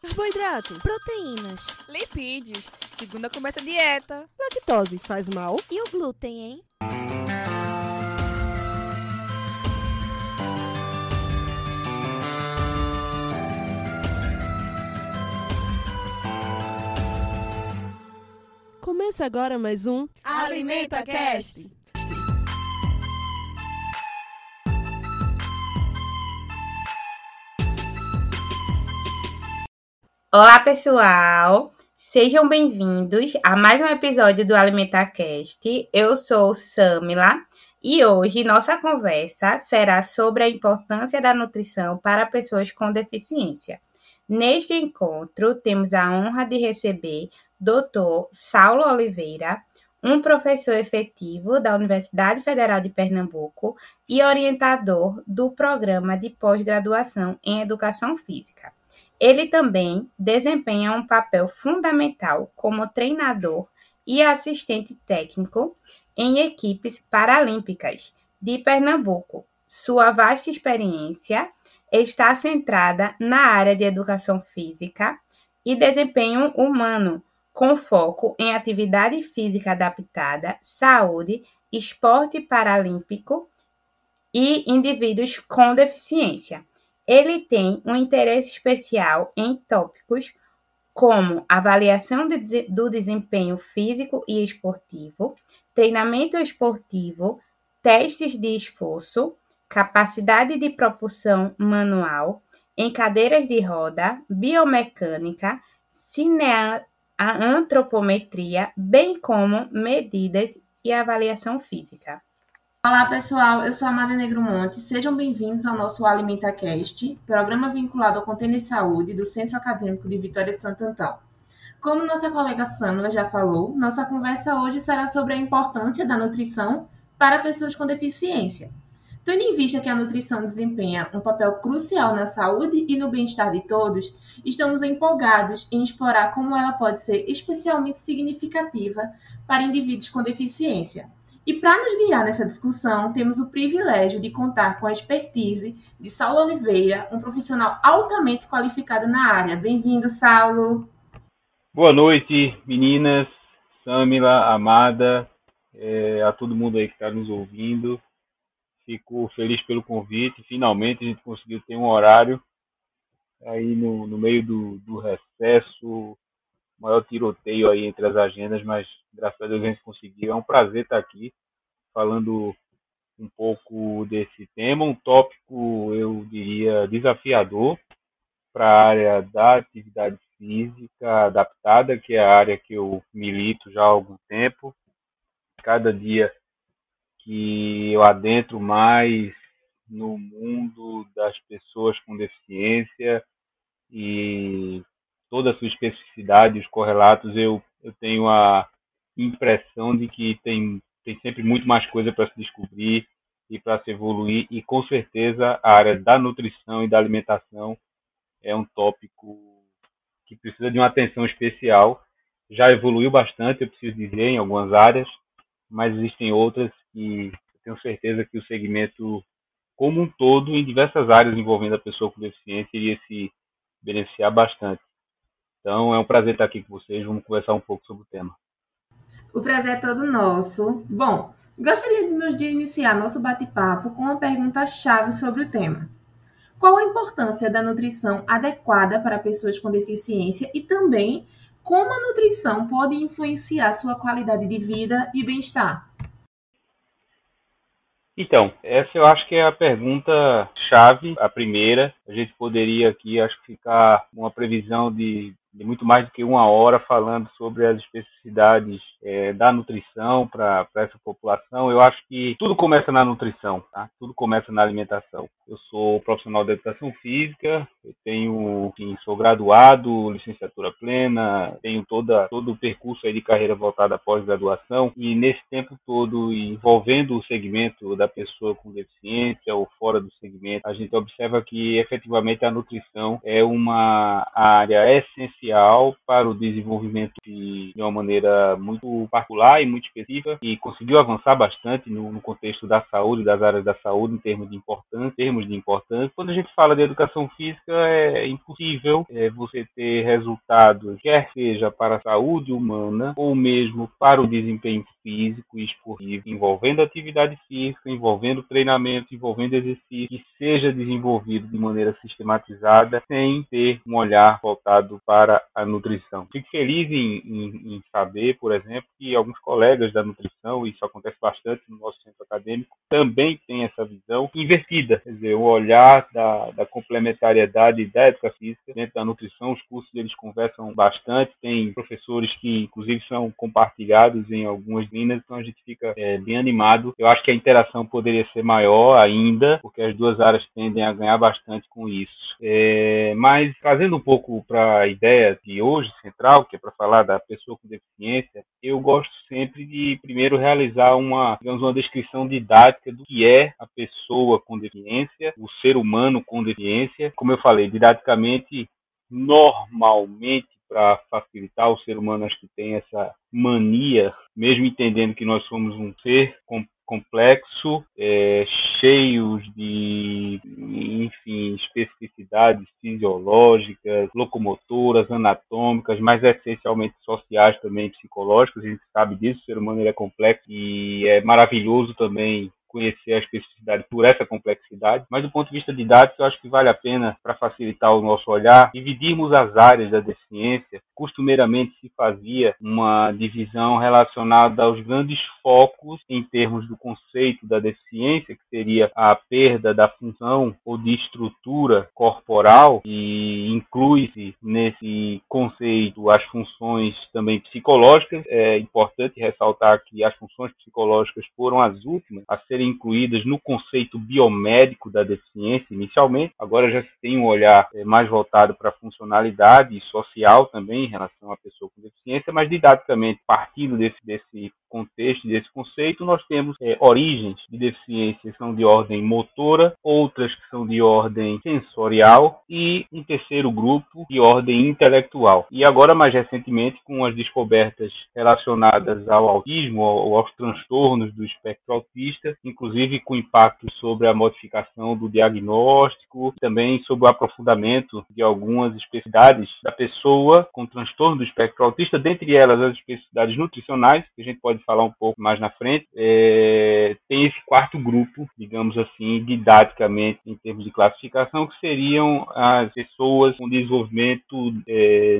Carboidrato, proteínas, Lipídios. Segunda começa a dieta. lactose faz mal. E o glúten, hein? Começa agora mais um Alimenta Cast. Olá, pessoal! Sejam bem-vindos a mais um episódio do AlimentaCast. Eu sou Samila e hoje nossa conversa será sobre a importância da nutrição para pessoas com deficiência. Neste encontro, temos a honra de receber Dr. Saulo Oliveira, um professor efetivo da Universidade Federal de Pernambuco e orientador do programa de pós-graduação em Educação Física. Ele também desempenha um papel fundamental como treinador e assistente técnico em equipes paralímpicas de Pernambuco. Sua vasta experiência está centrada na área de educação física e desempenho humano, com foco em atividade física adaptada, saúde, esporte paralímpico e indivíduos com deficiência. Ele tem um interesse especial em tópicos como avaliação de do desempenho físico e esportivo, treinamento esportivo, testes de esforço, capacidade de propulsão manual, em cadeiras de roda, biomecânica, cineantropometria, bem como medidas e avaliação física. Olá pessoal, eu sou a Amada Negro Monte. Sejam bem-vindos ao nosso AlimentaCast, programa vinculado ao Contêiner Saúde do Centro Acadêmico de Vitória de Santo Antão. Como nossa colega Samila já falou, nossa conversa hoje será sobre a importância da nutrição para pessoas com deficiência. Tendo em vista que a nutrição desempenha um papel crucial na saúde e no bem-estar de todos, estamos empolgados em explorar como ela pode ser especialmente significativa para indivíduos com deficiência. E para nos guiar nessa discussão, temos o privilégio de contar com a expertise de Saulo Oliveira, um profissional altamente qualificado na área. Bem-vindo, Saulo. Boa noite, meninas, Samila, Amada, é, a todo mundo aí que está nos ouvindo. Fico feliz pelo convite. Finalmente a gente conseguiu ter um horário aí no, no meio do, do recesso, maior tiroteio aí entre as agendas, mas graças a Deus a gente conseguiu. É um prazer estar aqui falando um pouco desse tema, um tópico, eu diria, desafiador para a área da atividade física adaptada, que é a área que eu milito já há algum tempo. Cada dia que eu adentro mais no mundo das pessoas com deficiência e toda a sua especificidade, os correlatos, eu, eu tenho a impressão de que tem, tem sempre muito mais coisa para se descobrir e para se evoluir, e com certeza a área da nutrição e da alimentação é um tópico que precisa de uma atenção especial. Já evoluiu bastante, eu preciso dizer, em algumas áreas, mas existem outras que tenho certeza que o segmento como um todo, em diversas áreas envolvendo a pessoa com deficiência, iria se beneficiar bastante. Então é um prazer estar aqui com vocês, vamos conversar um pouco sobre o tema. O prazer é todo nosso. Bom, gostaríamos de iniciar nosso bate-papo com uma pergunta-chave sobre o tema. Qual a importância da nutrição adequada para pessoas com deficiência e também como a nutrição pode influenciar sua qualidade de vida e bem-estar? Então, essa eu acho que é a pergunta chave, a primeira. A gente poderia aqui, acho que ficar uma previsão de, de muito mais do que uma hora falando sobre as especificidades é, da nutrição para essa população. Eu acho que tudo começa na nutrição, tá? Tudo começa na alimentação. Eu sou profissional de educação física, eu tenho, enfim, sou graduado, licenciatura plena, tenho toda, todo o percurso aí de carreira voltado à pós-graduação e nesse tempo todo envolvendo o segmento da pessoa com deficiência ou fora do segmento a gente observa que efetivamente a nutrição é uma área essencial para o desenvolvimento de, de uma maneira muito particular e muito específica e conseguiu avançar bastante no, no contexto da saúde, das áreas da saúde em termos de importância, termos de importância. Quando a gente fala de educação física, é impossível é, você ter resultados, quer seja para a saúde humana ou mesmo para o desempenho físico e esportivo, envolvendo atividade física, envolvendo treinamento, envolvendo exercício, que seja desenvolvido de maneira sistematizada, sem ter um olhar voltado para a nutrição. Fico feliz em, em, em saber, por exemplo, que alguns colegas da nutrição, e isso acontece bastante no nosso centro acadêmico, também têm essa visão invertida, quer dizer, o olhar da, da complementariedade da educação física dentro da nutrição. Os cursos eles conversam bastante, tem professores que, inclusive, são compartilhados em algumas Minas, então a gente fica é, bem animado. Eu acho que a interação poderia ser maior ainda, porque as duas áreas tendem a ganhar bastante com isso. É, mas trazendo um pouco para a ideia de hoje, central, que é para falar da pessoa com deficiência, eu gosto sempre de primeiro realizar uma, digamos, uma descrição didática do que é a pessoa com deficiência, o ser humano com deficiência. Como eu falei, didaticamente, normalmente para facilitar o ser humano, acho que tem essa mania, mesmo entendendo que nós somos um ser complexo, é, cheios de, enfim, especificidades fisiológicas, locomotoras, anatômicas, mas essencialmente sociais também, psicológicas. A gente sabe disso, o ser humano é complexo e é maravilhoso também conhecer a especificidade por essa complexidade, mas do ponto de vista didático, eu acho que vale a pena, para facilitar o nosso olhar, dividirmos as áreas da deficiência. Costumeiramente se fazia uma divisão relacionada aos grandes focos em termos do conceito da deficiência, que seria a perda da função ou de estrutura corporal, e inclui-se nesse conceito as funções também psicológicas. É importante ressaltar que as funções psicológicas foram as últimas a serem serem incluídas no conceito biomédico da deficiência inicialmente. Agora já se tem um olhar é, mais voltado para a funcionalidade e social também em relação à pessoa com deficiência, mas didaticamente, partindo desse, desse contexto, desse conceito, nós temos é, origens de deficiência que são de ordem motora, outras que são de ordem sensorial e um terceiro grupo de ordem intelectual. E agora, mais recentemente, com as descobertas relacionadas ao autismo ou aos transtornos do espectro autista, inclusive com impacto sobre a modificação do diagnóstico, também sobre o aprofundamento de algumas especificidades da pessoa com transtorno do espectro autista, dentre elas as especificidades nutricionais, que a gente pode falar um pouco mais na frente, é, tem esse quarto grupo, digamos assim, didaticamente, em termos de classificação, que seriam as pessoas com desenvolvimento é,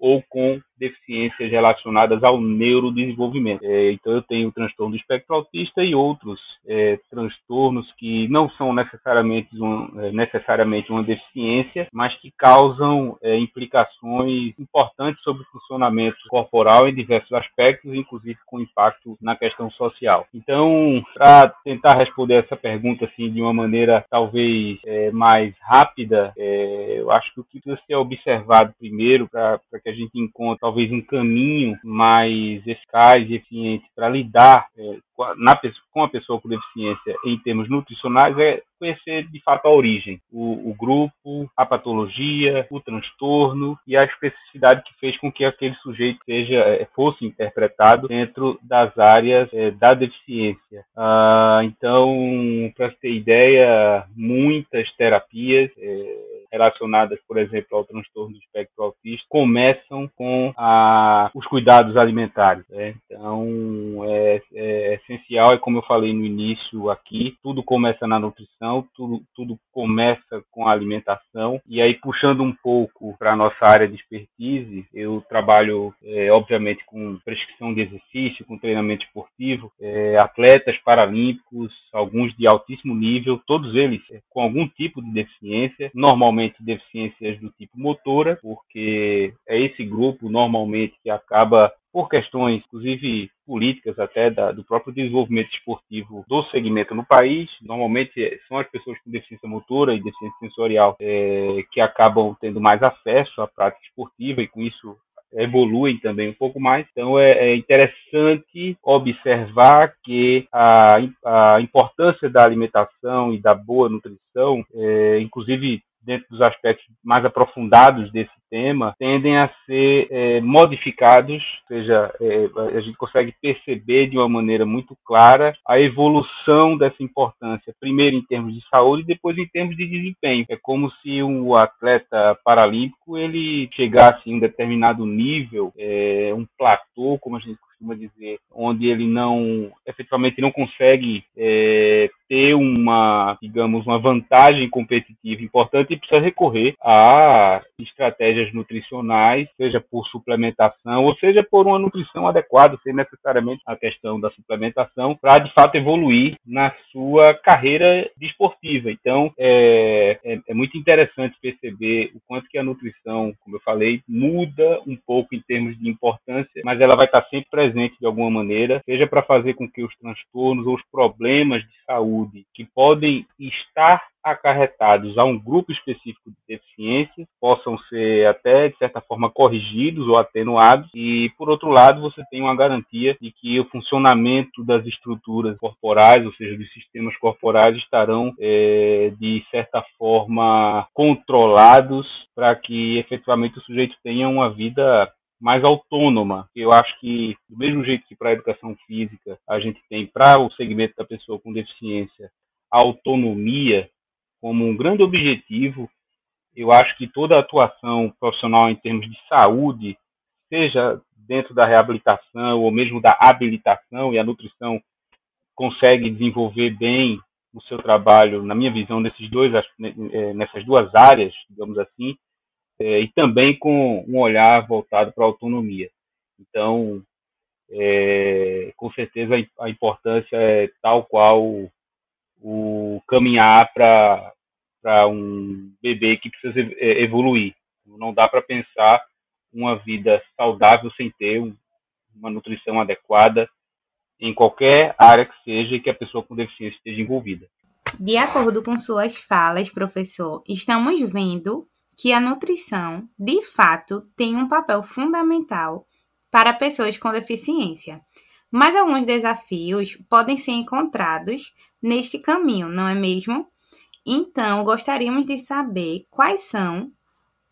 ou com deficiências relacionadas ao neurodesenvolvimento. É, então, eu tenho o transtorno do espectro autista e outros é, transtornos que não são necessariamente, um, é, necessariamente uma deficiência, mas que causam é, implicações importantes sobre o funcionamento corporal em diversos aspectos, inclusive com impacto na questão social. Então, para tentar responder essa pergunta assim de uma maneira talvez é, mais rápida, é, eu acho que o que precisa ser observado primeiro para que a gente encontre talvez um caminho mais eficaz e eficiente para lidar é, na, com a pessoa com deficiência em termos nutricionais é conhecer de fato a origem, o, o, grupo, a patologia, o transtorno e a especificidade que fez com que aquele sujeito seja é, fosse interpretado dentro das áreas é, da deficiência. Ah, então, para ter ideia, muitas terapias é, relacionadas, por exemplo, ao transtorno do espectro autista, começam com a, os cuidados alimentares. Né? Então, é, é, essencial, e como eu falei no início aqui, tudo começa na nutrição, tudo, tudo começa com a alimentação. E aí, puxando um pouco para a nossa área de expertise, eu trabalho, é, obviamente, com prescrição de exercício, com treinamento esportivo, é, atletas paralímpicos, alguns de altíssimo nível, todos eles é, com algum tipo de deficiência, normalmente deficiências do tipo motora, porque é esse grupo normalmente que acaba por questões, inclusive políticas até da, do próprio desenvolvimento esportivo do segmento no país. Normalmente são as pessoas com deficiência motora e deficiência sensorial é, que acabam tendo mais acesso à prática esportiva e com isso evoluem também um pouco mais. Então é, é interessante observar que a, a, importância da alimentação e da boa nutrição, é, inclusive dentro dos aspectos mais aprofundados desse tema, tendem a ser é, modificados, ou seja, é, a gente consegue perceber de uma maneira muito clara a evolução dessa importância, primeiro em termos de saúde e depois em termos de desempenho. É como se um atleta paralímpico ele chegasse em um determinado nível, é, um platô, como a gente costuma dizer, onde ele não, efetivamente, não consegue é, ter uma, digamos, uma vantagem competitiva importante e precisa recorrer a estratégias nutricionais, seja por suplementação ou seja por uma nutrição adequada, sem necessariamente a questão da suplementação, para de fato evoluir na sua carreira desportiva. Então, é, é, é muito interessante perceber o quanto que a nutrição, como eu falei, muda um pouco em termos de importância, mas ela vai estar sempre presente presente de alguma maneira, seja para fazer com que os transtornos ou os problemas de saúde que podem estar acarretados a um grupo específico de deficiências possam ser até de certa forma corrigidos ou atenuados. E por outro lado você tem uma garantia de que o funcionamento das estruturas corporais, ou seja, dos sistemas corporais estarão é, de certa forma controlados para que efetivamente o sujeito tenha uma vida mais autônoma. Eu acho que, do mesmo jeito que para a educação física a gente tem para o segmento da pessoa com deficiência a autonomia como um grande objetivo, eu acho que toda atuação profissional em termos de saúde, seja dentro da reabilitação ou mesmo da habilitação, e a nutrição consegue desenvolver bem o seu trabalho, na minha visão, nesses dois, eh, nessas duas áreas, digamos assim, é, e também com um olhar voltado para a autonomia. Então, é, com certeza a importância é tal qual o, o caminhar para um bebê que precisa é, evoluir. Não dá para pensar uma vida saudável sem ter uma nutrição adequada em qualquer área que seja e que a pessoa com deficiência esteja envolvida. De acordo com suas falas, professor, estamos vendo que a nutrição, de fato, tem um papel fundamental para pessoas com deficiência. Mas alguns desafios podem ser encontrados neste caminho, não é mesmo? Então, gostaríamos de saber quais são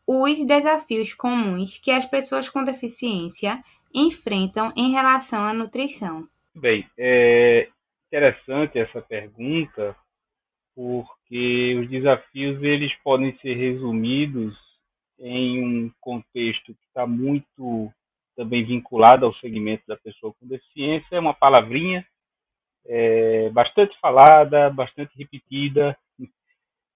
os desafios comuns que as pessoas com deficiência enfrentam em relação à nutrição. Bem, é interessante essa pergunta, porque os desafios eles podem ser resumidos em um contexto que está muito também vinculado ao segmento da pessoa com deficiência, é uma palavrinha é, bastante falada, bastante repetida,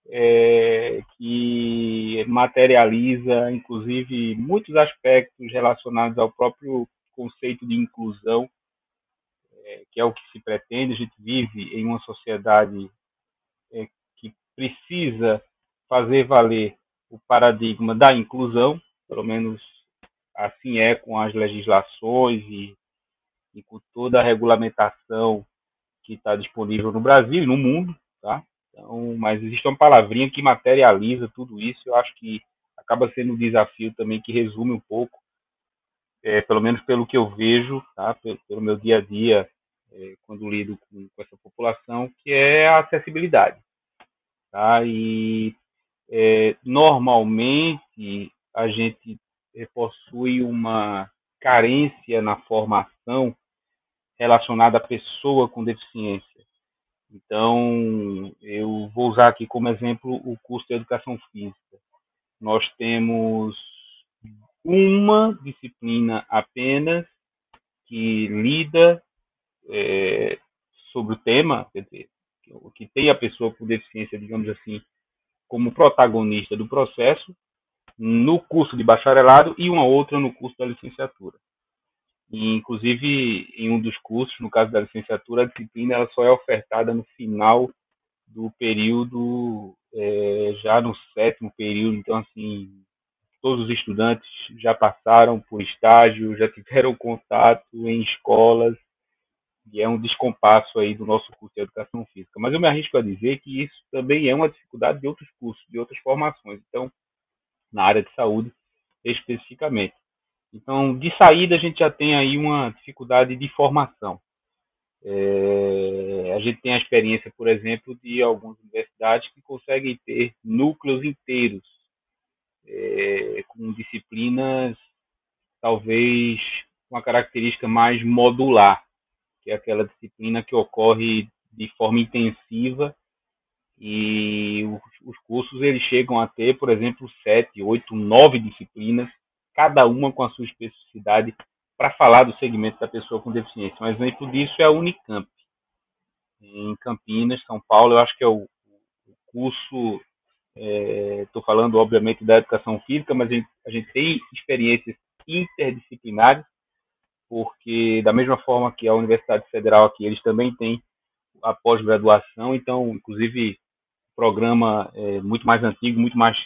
é, que materializa, inclusive, muitos aspectos relacionados ao próprio conceito de inclusão, é, que é o que se pretende. A gente vive em uma sociedade precisa fazer valer o paradigma da inclusão, pelo menos assim é com as legislações e, e com toda a regulamentação que está disponível no Brasil e no mundo, tá? Então, mas existe uma palavrinha que materializa tudo isso. Eu acho que acaba sendo um desafio também que resume um pouco, é, pelo menos pelo que eu vejo, tá? Pelo, pelo meu dia a dia, é, quando lido com, com, essa população, que é a acessibilidade. Tá? E é, normalmente a gente é, possui uma carência na formação relacionada à pessoa com deficiência. Então, eu vou usar aqui como exemplo o curso de educação física. Nós temos uma disciplina apenas que lida é, sobre o tema, quer dizer, que tem a pessoa com deficiência, digamos assim, como protagonista do processo, no curso de bacharelado e uma outra no curso da licenciatura. E, inclusive, em um dos cursos, no caso da licenciatura, a disciplina ela só é ofertada no final do período, é, já no sétimo período. Então, assim, todos os estudantes já passaram por estágio, já tiveram contato em escolas, e é um descompasso aí do nosso curso de educação física. Mas eu me arrisco a dizer que isso também é uma dificuldade de outros cursos, de outras formações. Então, na área de saúde, especificamente. Então, de saída, a gente já tem aí uma dificuldade de formação. É, a gente tem a experiência, por exemplo, de algumas universidades que conseguem ter núcleos inteiros, é, com disciplinas talvez uma característica mais modular, que é aquela disciplina que ocorre de forma intensiva e os, os cursos eles chegam a ter, por exemplo, sete, oito, nove disciplinas, cada uma com a sua especificidade para falar do segmento da pessoa com deficiência. Um exemplo disso é a Unicamp, em Campinas, São Paulo. Eu acho que é o, o curso, estou é, falando obviamente da educação física, mas a gente, a gente tem experiências interdisciplinares, porque da mesma forma que a Universidade Federal aqui, eles também têm a pós-graduação, então, inclusive, programa é, muito mais antigo, muito mais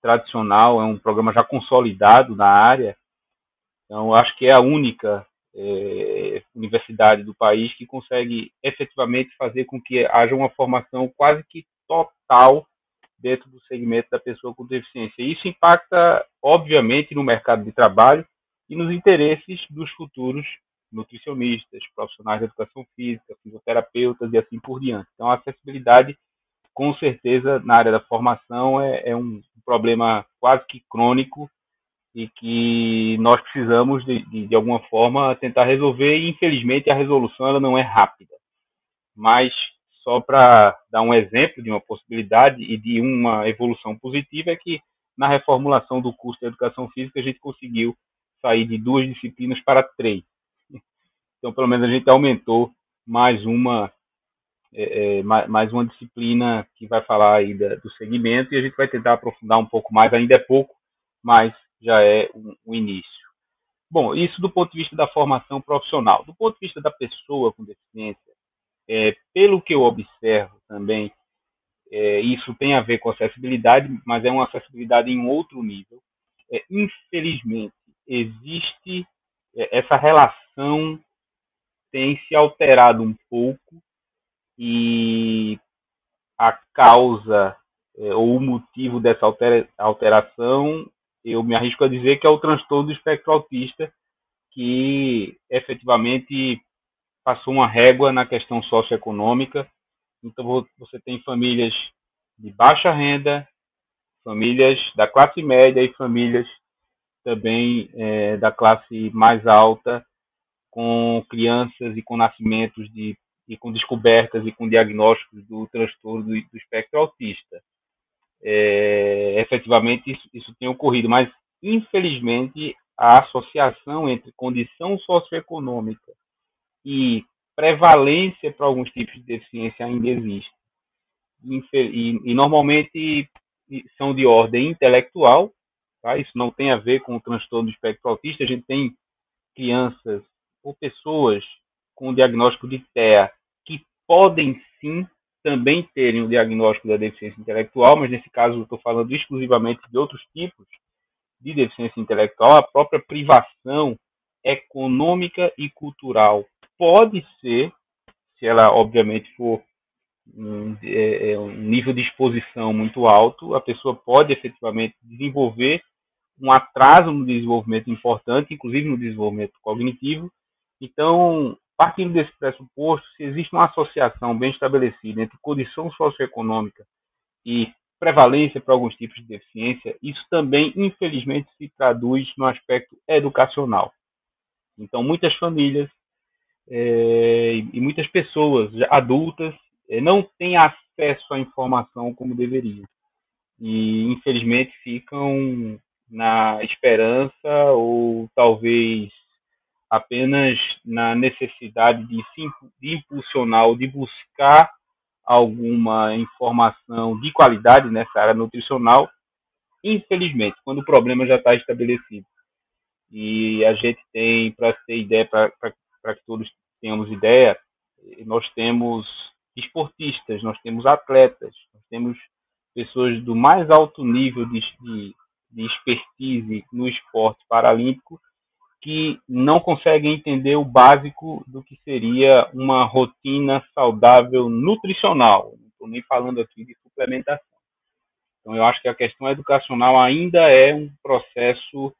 tradicional, é um programa já consolidado na área. Então, acho que é a única é, universidade do país que consegue efetivamente fazer com que haja uma formação quase que total dentro do segmento da pessoa com deficiência. Isso impacta, obviamente, no mercado de trabalho e nos interesses dos futuros nutricionistas, profissionais de educação física, fisioterapeutas e assim por diante. Então, a acessibilidade, com certeza, na área da formação é, é um problema quase que crônico e que nós precisamos, de, de, de alguma forma, tentar resolver e, infelizmente, a resolução ela não é rápida. Mas só para dar um exemplo de uma possibilidade e de uma evolução positiva, é que na reformulação do curso de Educação Física a gente conseguiu sair de duas disciplinas para três. Então, pelo menos a gente aumentou mais uma é, é mais uma disciplina que vai falar aí da, do segmento e a gente vai tentar aprofundar um pouco mais. Ainda é pouco, mas já é um, um início. Bom, isso do ponto de vista da formação profissional. Do ponto de vista da pessoa com deficiência, é, pelo que eu observo também, é, isso tem a ver com acessibilidade, mas é uma acessibilidade em outro nível. É, infelizmente, existe é, essa relação tem se alterado um pouco e a causa é, ou o motivo dessa alteração, eu me arrisco a dizer que é o transtorno do espectro autista, que efetivamente passou uma régua na questão socioeconômica. Então, você tem famílias de baixa renda, famílias da classe média e famílias também é, da classe mais alta, com crianças e com nascimentos de, e com descobertas e com diagnósticos do transtorno do, do espectro autista. É, efetivamente, isso, isso tem ocorrido, mas infelizmente a associação entre condição socioeconômica e prevalência para alguns tipos de deficiência ainda existe. E, e, normalmente são de ordem intelectual, tá? isso não tem a ver com o transtorno do espectro autista, a gente tem crianças ou pessoas com diagnóstico de TEA que podem sim também terem o diagnóstico da deficiência intelectual, mas nesse caso eu estou falando exclusivamente de outros tipos de deficiência intelectual, a própria privação econômica e cultural pode ser, se ela obviamente for um, é, é, um nível de exposição muito alto, a pessoa pode efetivamente desenvolver um atraso no desenvolvimento importante, inclusive no desenvolvimento cognitivo. Então, partindo desse pressuposto, se existe uma associação bem estabelecida entre condição socioeconômica e prevalência para alguns tipos de deficiência, isso também, infelizmente, se traduz no aspecto educacional. Então, muitas famílias é, e muitas pessoas adultas é, não têm acesso à informação como deveriam. E, infelizmente, ficam na esperança ou talvez apenas na necessidade de, de impulsionar ou de buscar alguma informação de qualidade nessa área nutricional, infelizmente, quando o problema já está estabelecido. E a gente tem, para ter ideia, para que todos tenhamos ideia, nós temos esportistas, nós temos atletas, nós temos pessoas do mais alto nível de, de, de expertise no esporte paralímpico que não conseguem entender o básico do que seria uma rotina saudável nutricional. Não estou nem falando aqui de suplementação. Então, eu acho que a questão educacional ainda é um processo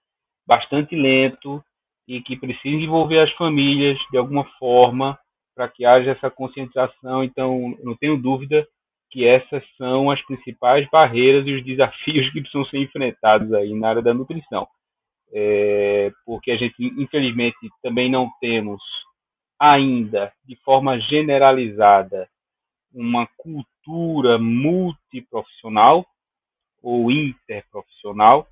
bastante lento e que precisa envolver as famílias de alguma forma para que haja essa conscientização. Então, não tenho dúvida que essas são as principais barreiras e os desafios que precisam ser enfrentados aí na área da nutrição. É, porque a gente, infelizmente, também não temos ainda, de forma generalizada, uma cultura multiprofissional ou interprofissional.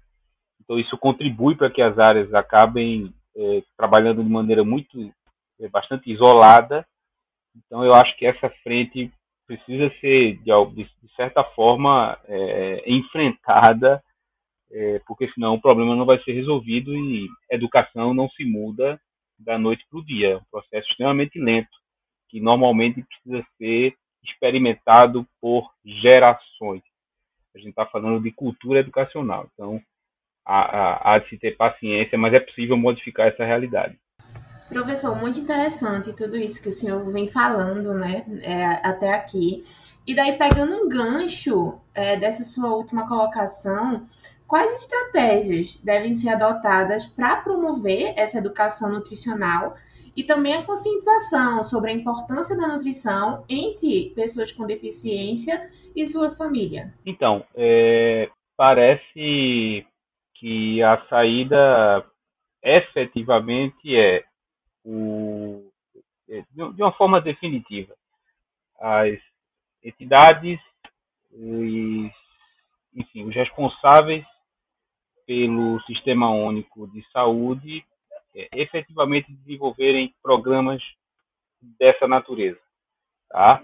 Então, isso contribui para que as áreas acabem é, trabalhando de maneira muito, é, bastante isolada. Então, eu acho que essa frente precisa ser, de, de certa forma, é, enfrentada, é, porque senão o problema não vai ser resolvido e educação não se muda da noite para o dia. É um processo extremamente lento, que normalmente precisa ser experimentado por gerações. A gente está falando de cultura educacional. Então, há, há, há de se ter paciência, mas é possível modificar essa realidade. Professor, muito interessante tudo isso que o senhor vem falando, né, é, até aqui. E daí, pegando um gancho é, dessa sua última colocação, quais estratégias devem ser adotadas para promover essa educação nutricional e também a conscientização sobre a importância da nutrição entre pessoas com deficiência e sua família? Então, é, parece que a saída efetivamente é o, é, de uma forma definitiva. As entidades, os, enfim, os responsáveis pelo Sistema Único de Saúde é, efetivamente desenvolverem programas dessa natureza. Tá?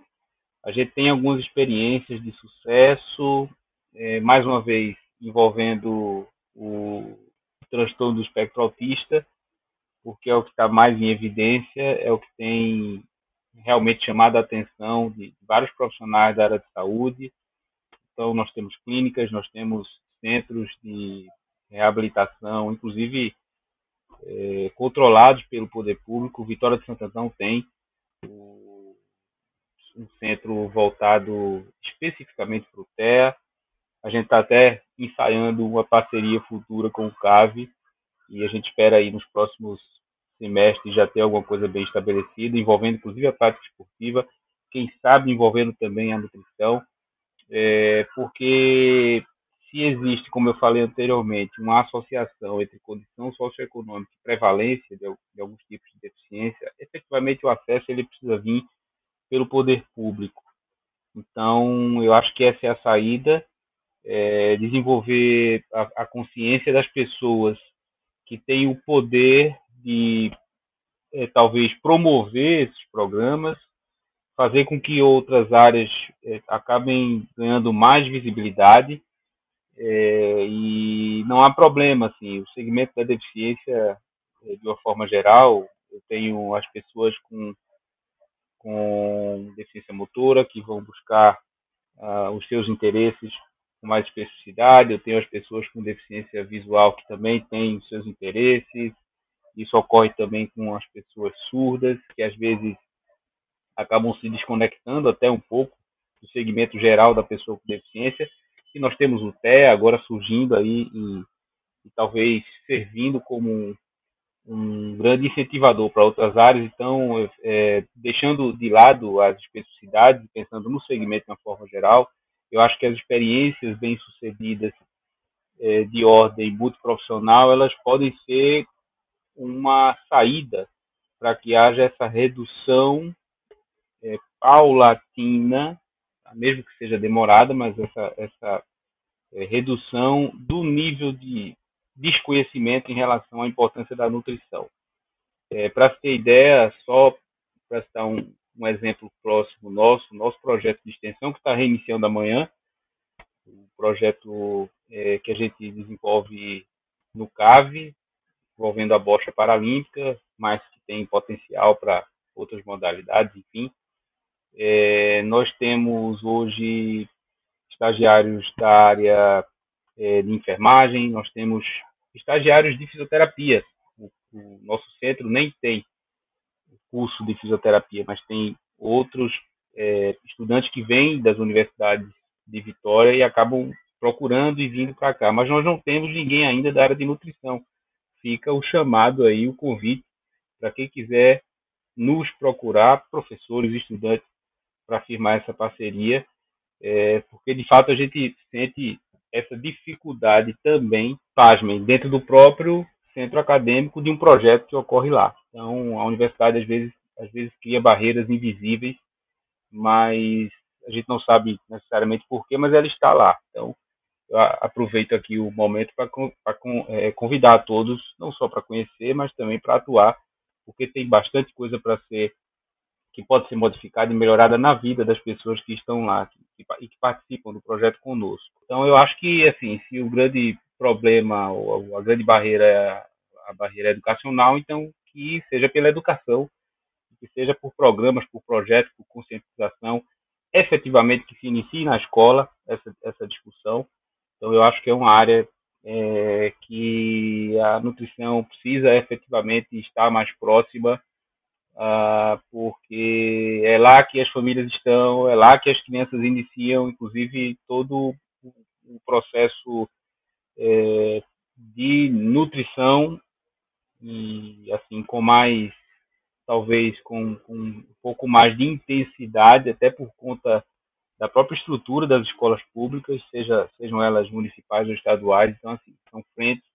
A gente tem algumas experiências de sucesso, é, mais uma vez envolvendo o transtorno do espectro autista, porque é o que está mais em evidência, é o que tem realmente chamado a atenção de vários profissionais da área de saúde. Então, nós temos clínicas, nós temos centros de reabilitação, inclusive é, controlados pelo poder público. Vitória de Santo tem o, um centro voltado especificamente para o TEA. A gente está até ensaiando uma parceria futura com o CAVE e a gente espera aí nos próximos semestres já ter alguma coisa bem estabelecida, envolvendo inclusive a prática esportiva, quem sabe envolvendo também a nutrição, é, porque se existe, como eu falei anteriormente, uma associação entre condição socioeconômica e prevalência de, de alguns tipos de deficiência, efetivamente o acesso ele precisa vir pelo poder público. Então, eu acho que essa é a saída, é, desenvolver a, a consciência das pessoas que têm o poder de é, talvez promover esses programas, fazer com que outras áreas é, acabem ganhando mais visibilidade é, e não há problema, assim, o segmento da deficiência, é, de uma forma geral, eu tenho as pessoas com, com deficiência motora que vão buscar uh, os seus interesses com mais especificidade, eu tenho as pessoas com deficiência visual que também têm seus interesses, isso ocorre também com as pessoas surdas, que às vezes acabam se desconectando até um pouco do segmento geral da pessoa com deficiência, que nós temos o TE agora surgindo aí e, e talvez servindo como um, um grande incentivador para outras áreas. Então, é, deixando de lado as especificidades, pensando no segmento de uma forma geral, eu acho que as experiências bem-sucedidas é, de ordem multiprofissional, elas podem ser uma saída para que haja essa redução é, paulatina mesmo que seja demorada, mas essa, essa é, redução do nível de desconhecimento em relação à importância da nutrição. É, para ter ideia, só para citar um, um, exemplo próximo nosso, nosso projeto de extensão que está reiniciando amanhã, o projeto é, que a gente desenvolve no CAVE, envolvendo a bocha paralímpica, mas que tem potencial para outras modalidades, enfim. É, nós temos hoje estagiários da área é, de enfermagem, nós temos estagiários de fisioterapia. O, o nosso centro nem tem curso de fisioterapia, mas tem outros é, estudantes que vêm das universidades de Vitória e acabam procurando e vindo para cá. Mas nós não temos ninguém ainda da área de nutrição. fica o chamado aí, o convite para quem quiser nos procurar, professores, estudantes, para firmar essa parceria, é, porque de fato a gente sente essa dificuldade também, pasmem, dentro do próprio centro acadêmico de um projeto que ocorre lá. Então, a universidade às vezes, às vezes cria barreiras invisíveis, mas a gente não sabe necessariamente porquê, mas ela está lá. Então, eu aproveito aqui o momento para é, convidar todos, não só para conhecer, mas também para atuar, porque tem bastante coisa para ser que pode ser modificada e melhorada na vida das pessoas que estão lá e que participam do projeto conosco. Então, eu acho que, assim, se o grande problema ou a grande barreira é a barreira educacional, então que seja pela educação, que seja por programas, por projetos, por conscientização, efetivamente que se inicie na escola essa, essa discussão. Então, eu acho que é uma área é, que a nutrição precisa efetivamente estar mais próxima uh, porque é lá que as famílias estão, é lá que as crianças iniciam, inclusive, todo o processo é, de nutrição e assim com mais talvez com, com, um pouco mais de intensidade até por conta da própria estrutura das escolas públicas seja sejam elas municipais ou estaduais então assim são frentes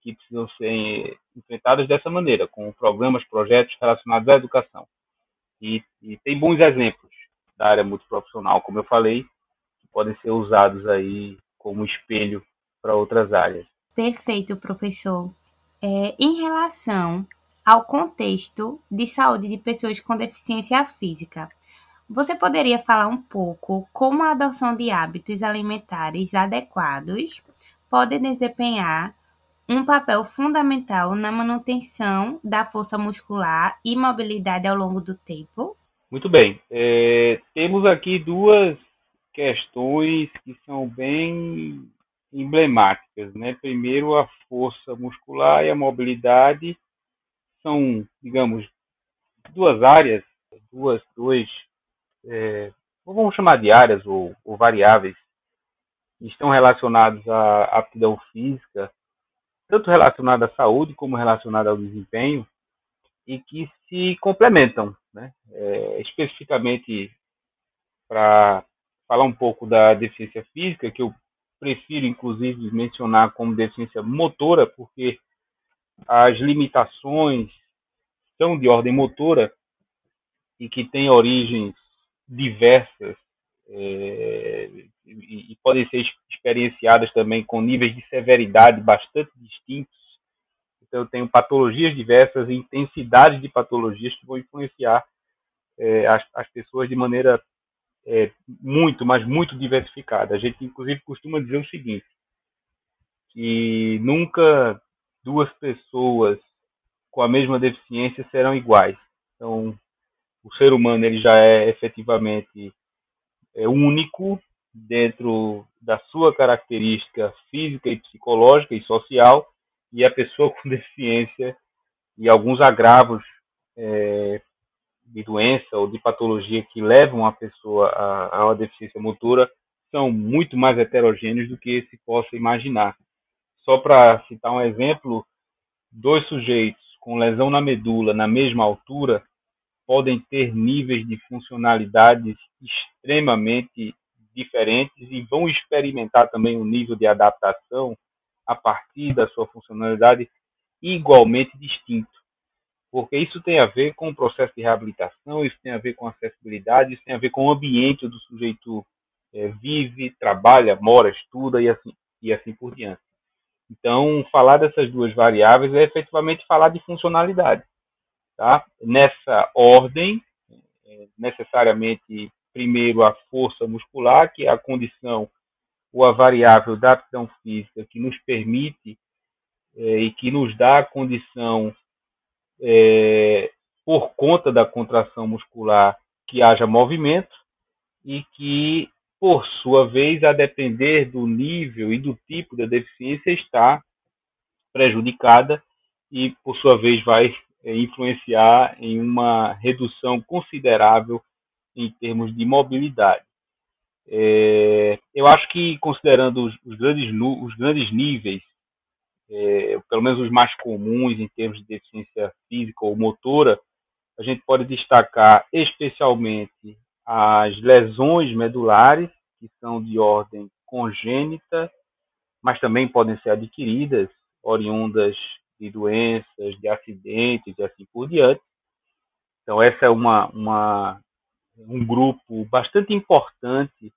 que precisam ser enfrentadas dessa maneira, com programas, projetos relacionados à educação. E, e tem bons exemplos da área multiprofissional, como eu falei, que podem ser usados aí como espelho para outras áreas. Perfeito, professor. É, em relação ao contexto de saúde de pessoas com deficiência física, você poderia falar um pouco como a adoção de hábitos alimentares adequados pode desempenhar um papel fundamental na manutenção da força muscular e mobilidade ao longo do tempo? Muito bem. É, temos aqui duas questões que são bem emblemáticas. Né? Primeiro, a força muscular e a mobilidade são, digamos, duas áreas, duas, dois, é, vamos chamar de áreas ou, ou variáveis, que estão relacionados à aptidão física tanto relacionada à saúde como relacionada ao desempenho, e que se complementam. Né? É, especificamente, para falar um pouco da deficiência física, que eu prefiro, inclusive, mencionar como deficiência motora, porque as limitações são de ordem motora e que têm origens diversas é, e, e, podem ser experienciadas também com níveis de severidade bastante distintos. Então, eu tenho patologias diversas e intensidades de patologias que vão influenciar é, as, as, pessoas de maneira é, muito, mas muito diversificada. A gente, inclusive, costuma dizer o seguinte, que nunca duas pessoas com a mesma deficiência serão iguais. Então, o ser humano ele já é efetivamente é único dentro da sua característica física e psicológica e social e a pessoa com deficiência e alguns agravos é, de doença ou de patologia que levam a pessoa a, a uma deficiência motora são muito mais heterogêneos do que se possa imaginar. Só para citar um exemplo, dois sujeitos com lesão na medula na mesma altura podem ter níveis de funcionalidades extremamente diferentes e vão experimentar também um nível de adaptação a partir da sua funcionalidade igualmente distinto. Porque isso tem a ver com o processo de reabilitação, isso tem a ver com acessibilidade, isso tem a ver com o ambiente onde o sujeito é, vive, trabalha, mora, estuda e assim, e assim por diante. Então, falar dessas duas variáveis é efetivamente falar de funcionalidade. Tá? Nessa ordem, é, necessariamente, primeiro a força muscular, que é a condição ou a variável da aptidão física que nos permite é, e que nos dá a condição, é, por conta da contração muscular, que haja movimento e que, por sua vez, a depender do nível e do tipo da deficiência, está prejudicada e, por sua vez, vai é, influenciar em uma redução considerável em termos de mobilidade. É, eu acho que, considerando os, os, grandes, os grandes níveis é, pelo menos os mais comuns em termos de deficiência física ou motora, a gente pode destacar especialmente as lesões medulares, que são de ordem congênita, mas também podem ser adquiridas, oriundas de doenças, de acidentes e assim por diante. Então, essa é uma, uma, um grupo bastante importante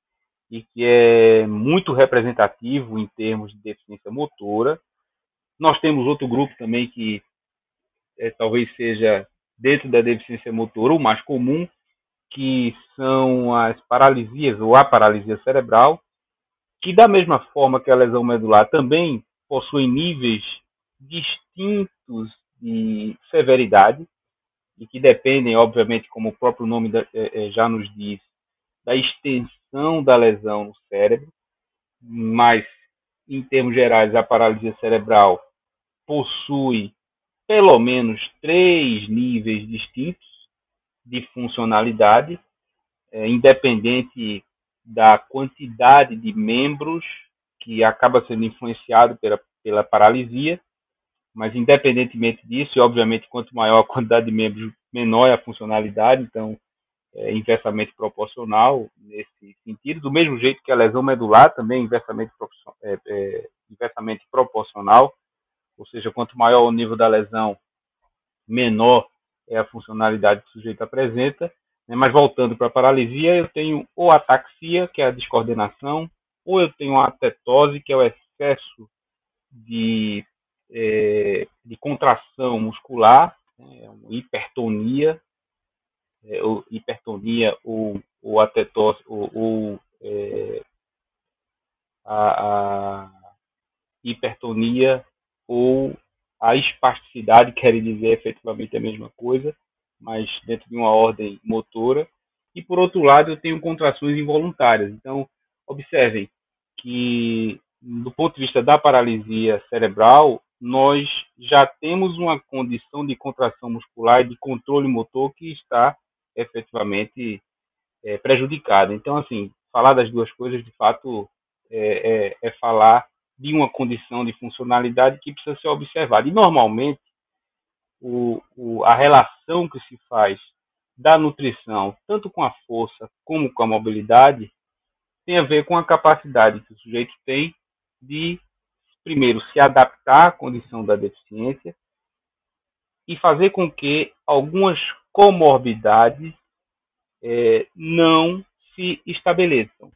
e que é muito representativo em termos de deficiência motora. Nós temos outro grupo também que é, talvez seja dentro da deficiência motora o mais comum, que são as paralisias ou a paralisia cerebral, que da mesma forma que a lesão medular também possui níveis distintos de severidade e que dependem, obviamente, como o próprio nome é, é, já nos diz, da extensão da lesão no cérebro, mas em termos gerais a paralisia cerebral possui pelo menos três níveis distintos de funcionalidade, é, independente da quantidade de membros que acaba sendo influenciado pela, pela paralisia, mas independentemente disso, e obviamente quanto maior a quantidade de membros, menor é a funcionalidade, então é inversamente proporcional nesse sentido, do mesmo jeito que a lesão medular também é inversamente, é, é, inversamente proporcional, ou seja, quanto maior o nível da lesão, menor é a funcionalidade que o sujeito apresenta. Né? Mas voltando para a paralisia, eu tenho ou ataxia, que é a descoordenação, ou eu tenho a atetose, que é o excesso de, é, de contração muscular, né? hipertonia, é, ou hipertonia ou, ou atetose, ou, ou é, a, a hipertonia ou a espasticidade quer dizer efetivamente a mesma coisa, mas dentro de uma ordem motora. E por outro lado, eu tenho contrações involuntárias. Então, observem que do ponto de vista da paralisia cerebral, nós já temos uma condição de contração muscular e de controle motor que está efetivamente é, prejudicada. Então, assim, falar das duas coisas, de fato, é, é, é falar de uma condição de funcionalidade que precisa ser observada. E, normalmente, o, o, a relação que se faz da nutrição, tanto com a força como com a mobilidade, tem a ver com a capacidade que o sujeito tem de, primeiro, se adaptar à condição da deficiência e fazer com que algumas comorbidades é, não se estabeleçam.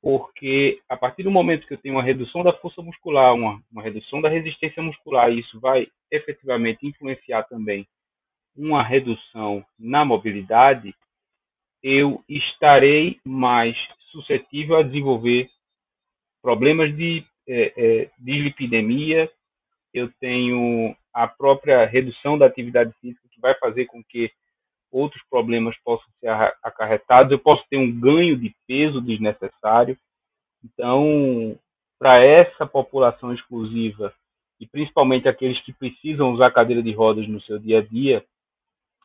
Porque a partir do momento que eu tenho uma redução da força muscular, uma, uma redução da resistência muscular, isso vai efetivamente influenciar também uma redução na mobilidade, eu estarei mais suscetível a desenvolver problemas de é, é, dislipidemia, eu tenho a própria redução da atividade física que vai fazer com que outros problemas possam ser acarretados, eu posso ter um ganho de peso desnecessário. Então, para essa população exclusiva, e principalmente aqueles que precisam usar cadeira de rodas no seu dia a dia,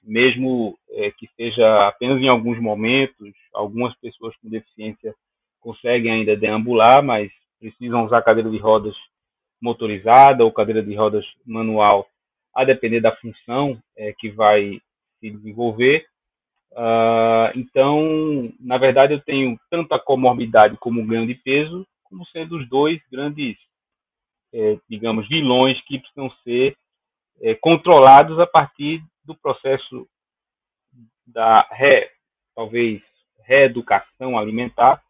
mesmo é, que seja apenas em alguns momentos, algumas pessoas com deficiência conseguem ainda deambular, mas precisam usar cadeira de rodas motorizada ou cadeira de rodas manual, a depender da função é, que vai se desenvolver. Uh, então, na verdade, eu tenho tanto a comorbidade como o ganho de peso, como sendo os dois grandes, é, digamos, vilões que precisam ser é, controlados a partir do processo da, talvez, reeducação alimentar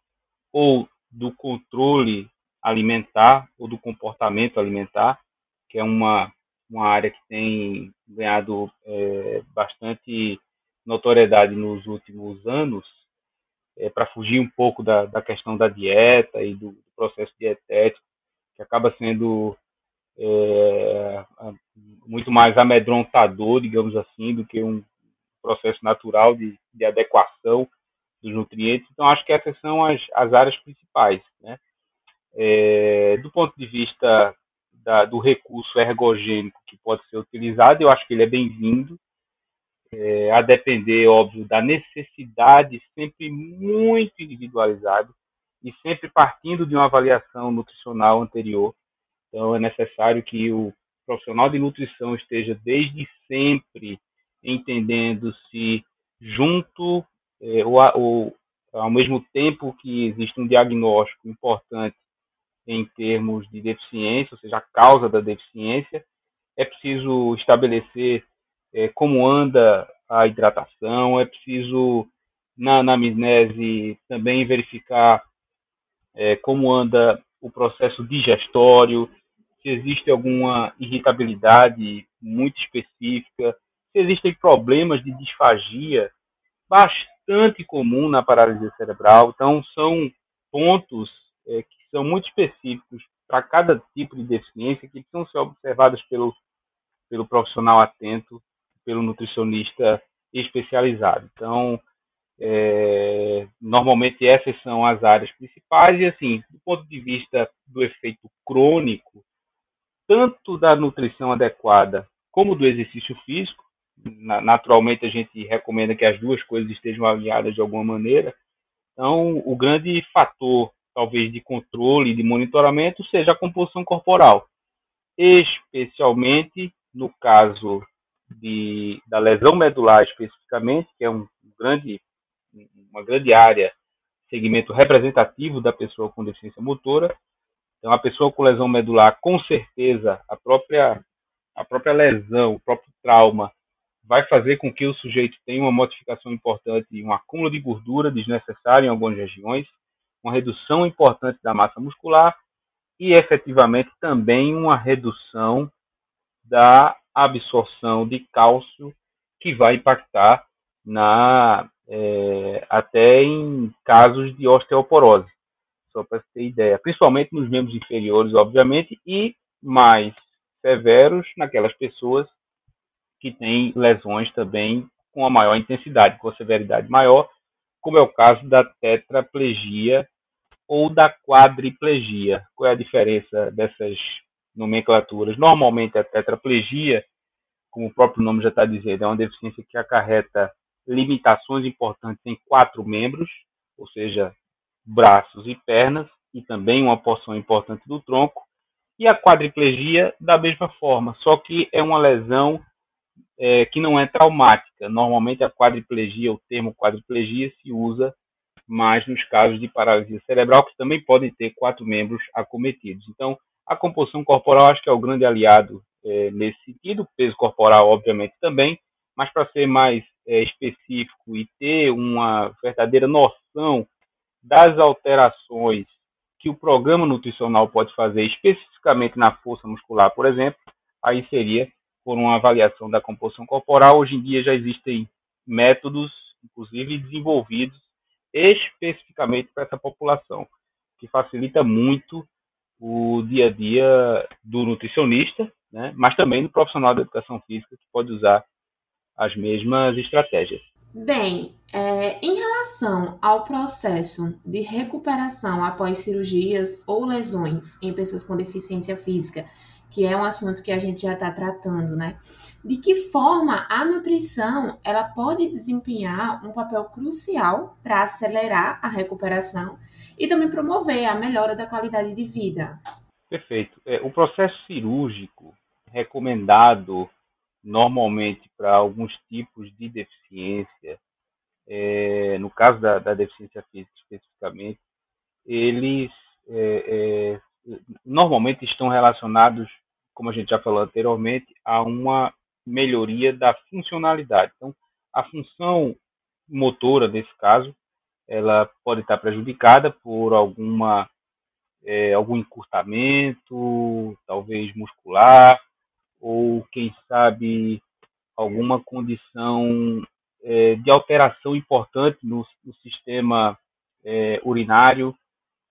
ou do controle alimentar ou do comportamento alimentar, que é uma uma área que tem ganhado é, bastante notoriedade nos últimos anos, é, para fugir um pouco da, da questão da dieta e do, do processo dietético, que acaba sendo é, muito mais amedrontador, digamos assim, do que um processo natural de, de adequação dos nutrientes. Então, acho que essas são as, as áreas principais. Né? É, do ponto de vista da, do recurso ergogênico que pode ser utilizado, eu acho que ele é bem-vindo, é, a depender, óbvio, da necessidade sempre muito individualizado e sempre partindo de uma avaliação nutricional anterior. Então, é necessário que o profissional de nutrição esteja desde sempre entendendo se junto é, ou, ou ao mesmo tempo que existe um diagnóstico importante em termos de deficiência, ou seja, a causa da deficiência, é preciso estabelecer é, como anda a hidratação, é preciso na anamnese também verificar é, como anda o processo digestório, se existe alguma irritabilidade muito específica, se existem problemas de disfagia bastante comum na paralisia cerebral. Então, são pontos é, que são muito específicos para cada tipo de deficiência que precisam ser observados pelo, pelo profissional atento, pelo nutricionista especializado. Então, é, normalmente essas são as áreas principais e assim, do ponto de vista do efeito crônico, tanto da nutrição adequada como do exercício físico, naturalmente a gente recomenda que as duas coisas estejam alinhadas de alguma maneira. Então, o grande fator, talvez, de controle e de monitoramento seja a composição corporal, especialmente no caso de, da lesão medular especificamente, que é um grande, uma grande área, segmento representativo da pessoa com deficiência motora. Então, a pessoa com lesão medular, com certeza, a própria, a própria lesão, o próprio trauma, vai fazer com que o sujeito tenha uma modificação importante um acúmulo de gordura desnecessário em algumas regiões, uma redução importante da massa muscular e, efetivamente, também uma redução da absorção de cálcio que vai impactar na é, até em casos de osteoporose, só para ter ideia, principalmente nos membros inferiores, obviamente, e mais severos naquelas pessoas que têm lesões também com a maior intensidade, com a severidade maior, como é o caso da tetraplegia ou da quadriplegia. Qual é a diferença dessas nomenclaturas. Normalmente a tetraplegia, como o próprio nome já está dizendo, é uma deficiência que acarreta limitações importantes em quatro membros, ou seja, braços e pernas, e também uma porção importante do tronco. E a quadriplegia, da mesma forma, só que é uma lesão é, que não é traumática. Normalmente a quadriplegia, o termo quadriplegia, se usa mais nos casos de paralisia cerebral, que também podem ter quatro membros acometidos. Então, a composição corporal acho que é o grande aliado é, nesse sentido, peso corporal, obviamente, também, mas para ser mais é, específico e ter uma verdadeira noção das alterações que o programa nutricional pode fazer especificamente na força muscular, por exemplo, aí seria por uma avaliação da composição corporal. Hoje em dia já existem métodos, inclusive desenvolvidos especificamente para essa população, que facilita muito o dia a dia do nutricionista, né, mas também do profissional da educação física que pode usar as mesmas estratégias. Bem, é, em relação ao processo de recuperação após cirurgias ou lesões em pessoas com deficiência física, que é um assunto que a gente já está tratando, né? De que forma a nutrição ela pode desempenhar um papel crucial para acelerar a recuperação e também promover a melhora da qualidade de vida. Perfeito. É, o processo cirúrgico recomendado normalmente para alguns tipos de deficiência, é, no caso da, da, deficiência física especificamente, eles é, é, normalmente estão relacionados, como a gente já falou anteriormente, a uma melhoria da funcionalidade. Então, a função motora, nesse caso, ela pode estar prejudicada por alguma é, algum encurtamento, talvez muscular, ou quem sabe alguma condição é, de alteração importante no, no sistema é, urinário.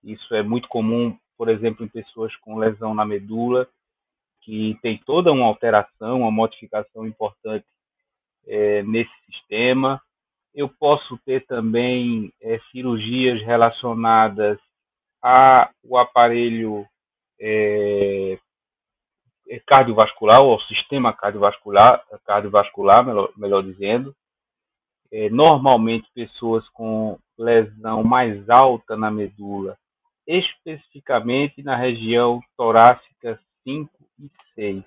Isso é muito comum, por exemplo, em pessoas com lesão na medula, que tem toda uma alteração, uma modificação importante é, nesse sistema. Eu posso ter também é, cirurgias relacionadas ao aparelho é, é, cardiovascular, ou ao sistema cardiovascular, cardiovascular melhor, melhor dizendo. É, normalmente, pessoas com lesão mais alta na medula, especificamente na região torácica 5 e 6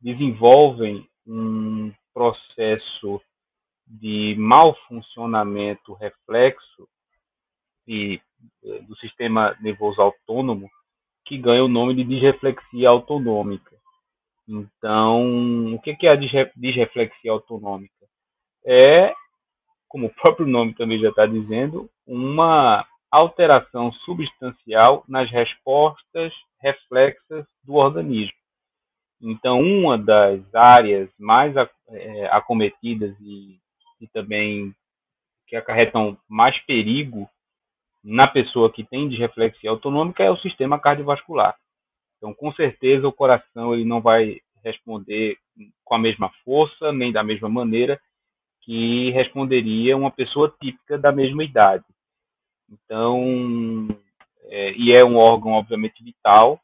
desenvolvem um processo de mau funcionamento reflexo de, eh, do sistema nervoso autônomo que ganha o nome de disreflexia autonômica. Então, o que é a disreflexia autonômica? É, como o próprio nome também já está dizendo, uma alteração substancial nas respostas reflexas do organismo. Então, uma das áreas mais é, acometidas e, e também que acarretam mais perigo na pessoa que tem disreflexia autonômica é o sistema cardiovascular. Então, com certeza, o coração ele não vai responder com a mesma força, nem da mesma maneira que responderia uma pessoa típica da mesma idade. Então, é, e é um órgão, obviamente, vital,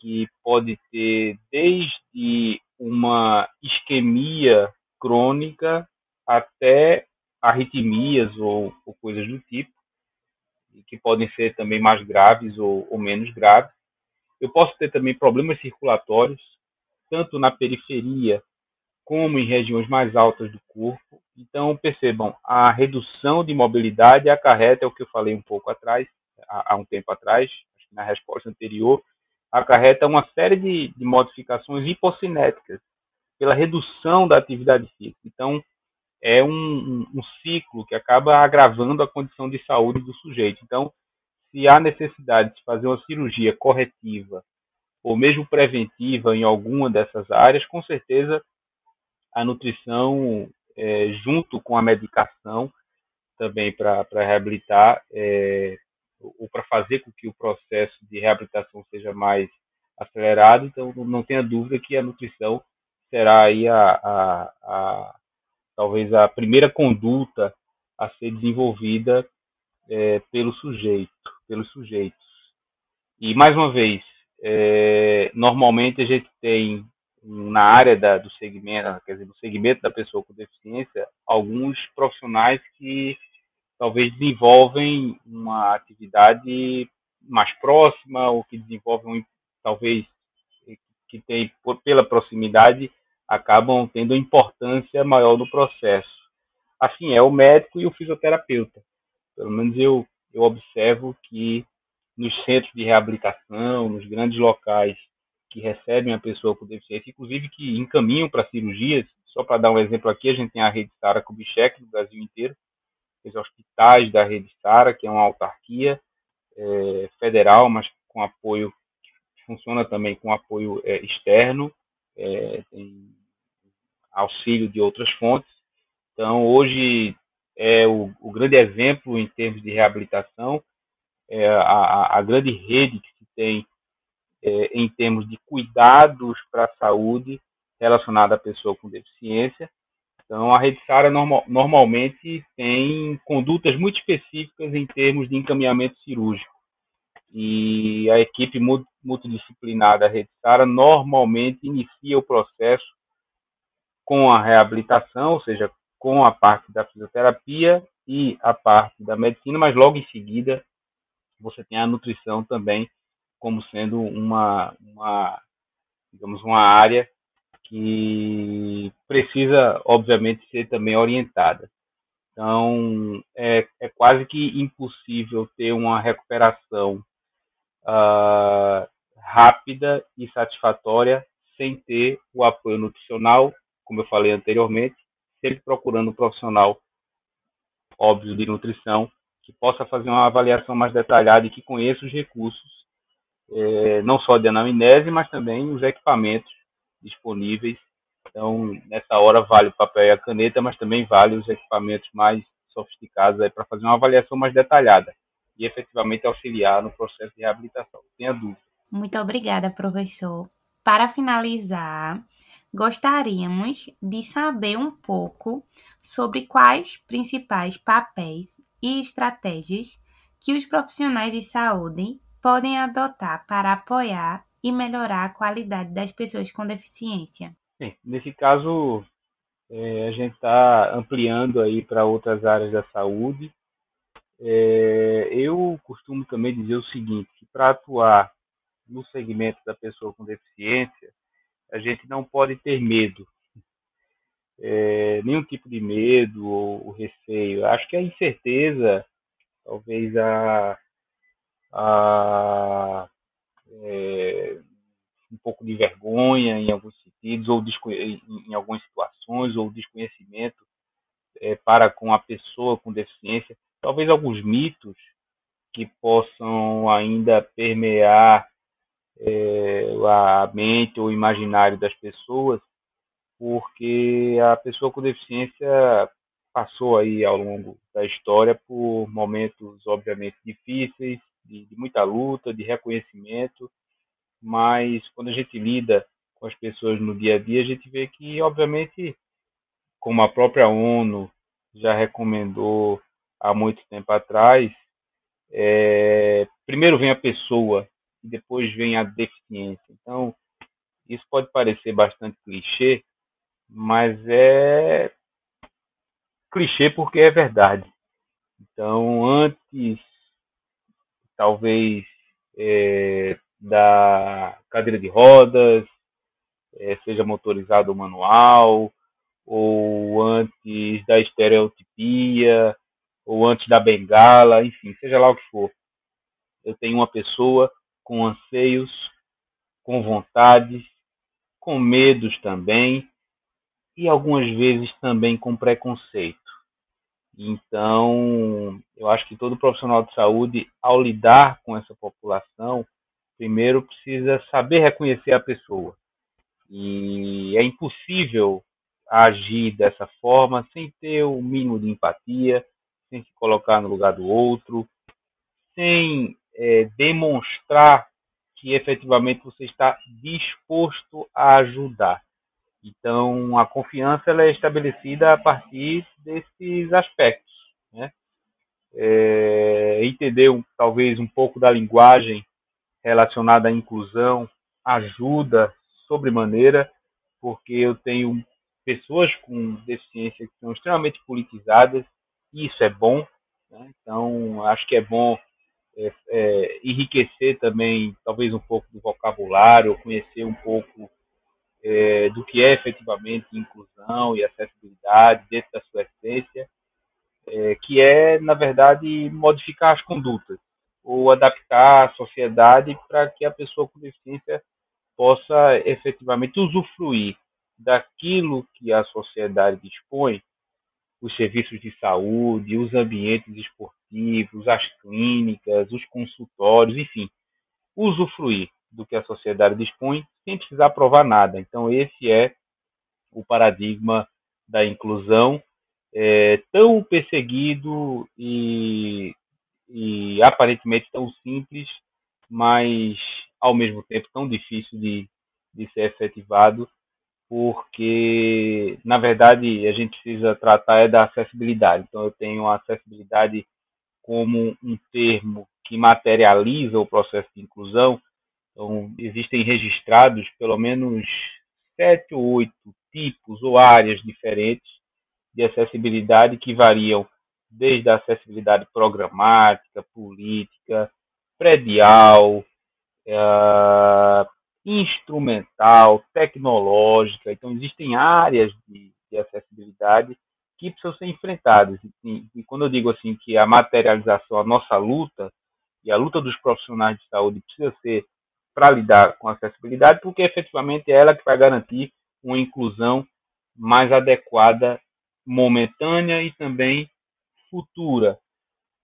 que pode ter desde uma isquemia crônica até arritmias ou, ou coisas do tipo, que podem ser também mais graves ou, ou menos graves. Eu posso ter também problemas circulatórios, tanto na periferia como em regiões mais altas do corpo. Então, percebam, a redução de mobilidade acarreta, é o que eu falei um pouco atrás, há, um tempo atrás, na resposta anterior, acarreta uma série de, de modificações hipocinéticas pela redução da atividade física. Então, é um, um, um, ciclo que acaba agravando a condição de saúde do sujeito. Então, se há necessidade de fazer uma cirurgia corretiva ou mesmo preventiva em alguma dessas áreas, com certeza a nutrição, é, junto com a medicação, também para reabilitar, é, ou para fazer com que o processo de reabilitação seja mais acelerado. Então, não tenha dúvida que a nutrição será aí a, a, a talvez a primeira conduta a ser desenvolvida é, pelo sujeito, pelos sujeitos. E mais uma vez, é, normalmente a gente tem na área da, do segmento, quer dizer, no segmento da pessoa com deficiência, alguns profissionais que talvez desenvolvem uma atividade mais próxima ou que desenvolvem talvez que tem pela proximidade acabam tendo importância maior no processo. Assim é o médico e o fisioterapeuta. Pelo menos eu eu observo que nos centros de reabilitação, nos grandes locais que recebem a pessoa com deficiência, inclusive que encaminham para cirurgias. Só para dar um exemplo aqui, a gente tem a rede Sara Kubitschek no Brasil inteiro, os hospitais da rede Sara, que é uma autarquia é, federal, mas com apoio, funciona também com apoio é, externo, é, tem auxílio de outras fontes. Então, hoje é o, o grande exemplo em termos de reabilitação, é a, a, grande rede que se tem é, em termos de cuidados para a saúde relacionada à pessoa com deficiência. Então, a rede SARA normal, normalmente tem condutas muito específicas em termos de encaminhamento cirúrgico. E a equipe multidisciplinar da rede SARA normalmente inicia o processo com a reabilitação, ou seja, com a parte da fisioterapia e a parte da medicina, mas logo em seguida você tem a nutrição também como sendo uma, uma digamos, uma área que precisa, obviamente, ser também orientada. Então, é, é quase que impossível ter uma recuperação uh, rápida e satisfatória sem ter o apoio nutricional, como eu falei anteriormente, sempre procurando um profissional óbvio de nutrição que possa fazer uma avaliação mais detalhada e que conheça os recursos é, não só de anamnese, mas também os equipamentos disponíveis. Então, nessa hora vale o papel e a caneta, mas também vale os equipamentos mais sofisticados para fazer uma avaliação mais detalhada e efetivamente auxiliar no processo de reabilitação. Tenha dúvida. Muito obrigada, professor. Para finalizar, gostaríamos de saber um pouco sobre quais principais papéis e estratégias que os profissionais de saúde podem adotar para apoiar e melhorar a qualidade das pessoas com deficiência? Sim, nesse caso, é, a gente está ampliando aí para outras áreas da saúde. É, eu costumo também dizer o seguinte, para atuar no segmento da pessoa com deficiência, a gente não pode ter medo. É, nenhum tipo de medo ou, receio. Acho que a incerteza, talvez a, a é, um pouco de vergonha em alguns sentidos, ou em algumas situações, ou desconhecimento é, para com a pessoa com deficiência, talvez alguns mitos que possam ainda permear é, a mente ou o imaginário das pessoas, porque a pessoa com deficiência passou aí ao longo da história por momentos obviamente difíceis, de, de muita luta, de reconhecimento, mas quando a gente lida com as pessoas no dia a dia, a gente vê que, obviamente, como a própria ONU já recomendou há muito tempo atrás, é, primeiro vem a pessoa e depois vem a deficiência. Então, isso pode parecer bastante clichê, mas é clichê porque é verdade. Então, antes, talvez, é, da cadeira de rodas, é, seja motorizado ou manual, ou antes da estereotipia, ou antes da bengala, enfim, seja lá o que for. Eu tenho uma pessoa com anseios, com vontades, com medos também, e algumas vezes também com preconceito. Então, eu acho que todo profissional de saúde, ao lidar com essa população, primeiro precisa saber reconhecer a pessoa. E é impossível agir dessa forma sem ter o mínimo de empatia, sem se colocar no lugar do outro, sem é, demonstrar que efetivamente você está disposto a ajudar. Então, a confiança ela é estabelecida a partir desses aspectos. Né? É, entender talvez um pouco da linguagem relacionada à inclusão ajuda sobremaneira, porque eu tenho pessoas com deficiência que são extremamente politizadas, e isso é bom. Né? Então, acho que é bom é, é, enriquecer também, talvez, um pouco do vocabulário, conhecer um pouco é, do que é efetivamente inclusão e acessibilidade dentro da sua essência, é, que é, na verdade, modificar as condutas ou adaptar a sociedade para que a pessoa com deficiência possa efetivamente usufruir daquilo que a sociedade dispõe, os serviços de saúde, os ambientes esportivos, as clínicas, os consultórios, enfim, usufruir do que a sociedade dispõe sem precisar provar nada. Então, esse é o paradigma da inclusão, é, tão perseguido e, e aparentemente tão simples, mas ao mesmo tempo tão difícil de, de ser efetivado porque na verdade a gente precisa tratar é da acessibilidade. Então eu tenho a acessibilidade como um termo que materializa o processo de inclusão. Então existem registrados pelo menos sete ou oito tipos ou áreas diferentes de acessibilidade que variam desde a acessibilidade programática, política, predial, uh, instrumental, tecnológica. Então, existem áreas de, de acessibilidade que precisam ser enfrentadas. E, e, quando eu digo assim que a materialização, a nossa luta e a luta dos profissionais de saúde precisa ser para lidar com a acessibilidade, porque efetivamente é ela que vai garantir uma inclusão mais adequada, momentânea e também futura.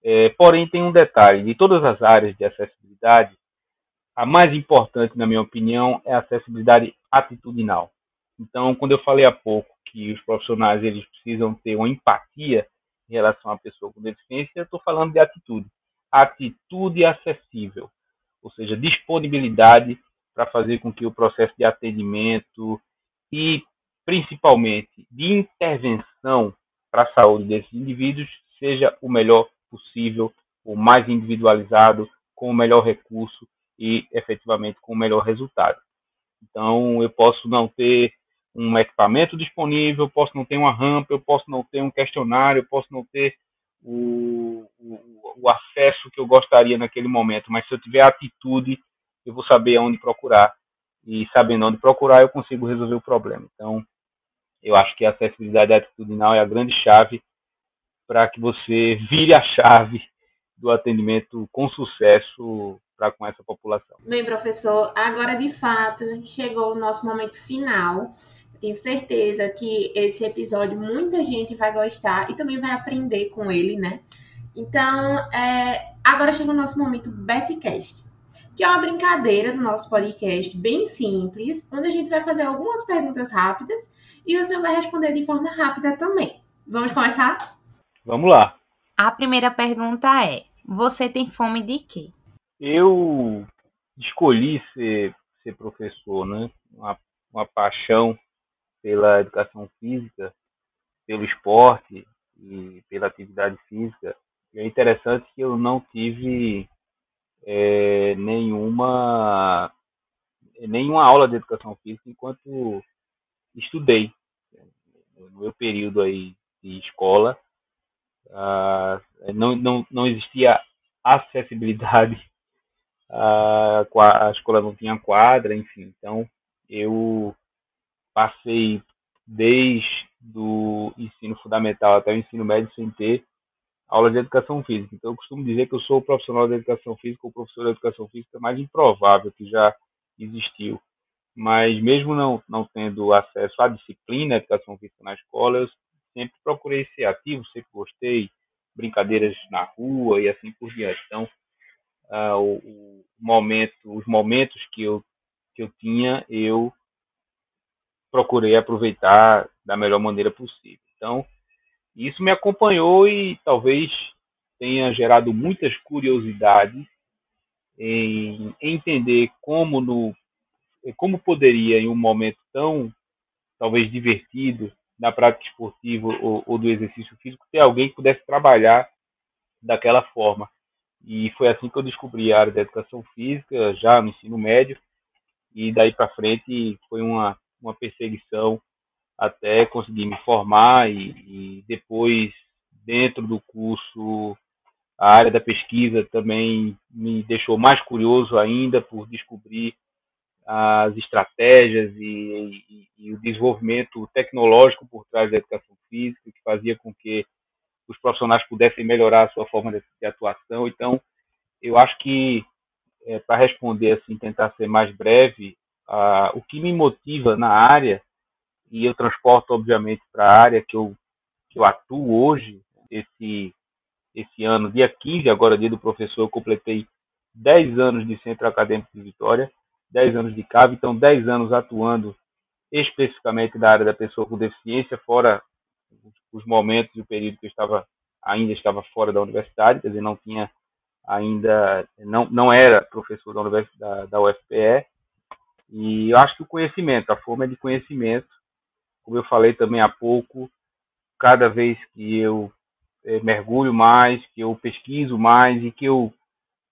É, porém, tem um detalhe: de todas as áreas de acessibilidade, a mais importante, na minha opinião, é a acessibilidade atitudinal. Então, quando eu falei há pouco que os profissionais eles precisam ter uma empatia em relação à pessoa com deficiência, eu estou falando de atitude. Atitude acessível, ou seja, disponibilidade para fazer com que o processo de atendimento e, principalmente, de intervenção para a saúde desses indivíduos seja o melhor possível, o mais individualizado, com o melhor recurso e efetivamente com o melhor resultado. Então, eu posso não ter um equipamento disponível, posso não ter uma rampa, eu posso não ter um questionário, eu posso não ter o, o, o acesso que eu gostaria naquele momento, mas se eu tiver atitude, eu vou saber aonde procurar. E sabendo onde procurar, eu consigo resolver o problema. Então, eu acho que a acessibilidade atitudinal é a grande chave para que você vire a chave do atendimento com sucesso para com essa população. Bem, professor, agora de fato chegou o nosso momento final. Tenho certeza que esse episódio muita gente vai gostar e também vai aprender com ele, né? Então, é, agora chega o nosso momento Betcast, que é uma brincadeira do nosso podcast bem simples, onde a gente vai fazer algumas perguntas rápidas e o senhor vai responder de forma rápida também. Vamos começar? Vamos lá. A primeira pergunta é: você tem fome de quê? Eu escolhi ser, ser professor, né? Uma, uma paixão pela educação física, pelo esporte e pela atividade física. E é interessante que eu não tive é, nenhuma nenhuma aula de educação física enquanto estudei no meu período aí de escola ah, não, não, não existia acessibilidade a, a escola não tinha quadra enfim então eu passei desde o ensino fundamental até o ensino médio sem ter aula de educação física. Então, eu costumo dizer que eu sou o profissional de educação física, o professor de educação física mais improvável que já existiu. Mas, mesmo não, não tendo acesso à disciplina de educação física na escola, eu sempre procurei ser ativo, sempre gostei, brincadeiras na rua e assim por diante. Então, uh, o, o, momento, os momentos que eu, que eu tinha, eu procurei aproveitar da melhor maneira possível. Então, isso me acompanhou e talvez tenha gerado muitas curiosidades em entender como no como poderia em um momento tão talvez divertido na prática esportiva ou, ou, do exercício físico ter alguém que pudesse trabalhar daquela forma e foi assim que eu descobri a área da educação física já no ensino médio e daí para frente foi uma uma perseguição até conseguir me formar e, e, depois dentro do curso a área da pesquisa também me deixou mais curioso ainda por descobrir as estratégias e, e, e o desenvolvimento tecnológico por trás da educação física que fazia com que os profissionais pudessem melhorar a sua forma de, de atuação. Então eu acho que é, para responder assim tentar ser mais breve o que me motiva na área e eu transporto, obviamente, para a área que eu, que eu atuo hoje, esse, esse ano, dia 15, agora dia do professor, eu completei 10 anos de Centro Acadêmico de Vitória, 10 anos de CAV, então 10 anos atuando especificamente na área da pessoa com deficiência, fora os momentos e o período que eu estava ainda estava fora da universidade, quer dizer, não tinha ainda, não, não era professor da, da, da UFPE, e eu acho que o conhecimento, a forma de conhecimento, como eu falei também há pouco, cada vez que eu é, mergulho mais, que eu pesquiso mais e que eu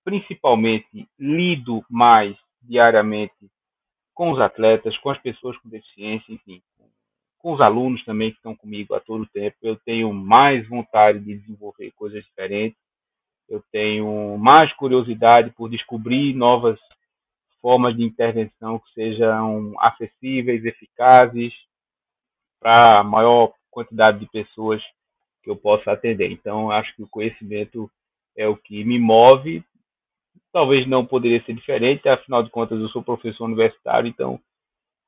principalmente lido mais diariamente com os atletas, com as pessoas com deficiência, enfim, com os alunos também que estão comigo a todo tempo, eu tenho mais vontade de desenvolver coisas diferentes, eu tenho mais curiosidade por descobrir novas formas de intervenção que sejam acessíveis, eficazes, para a maior quantidade de pessoas que eu possa atender. Então, acho que o conhecimento é o que me move. Talvez não poderia ser diferente, afinal de contas, eu sou professor universitário, então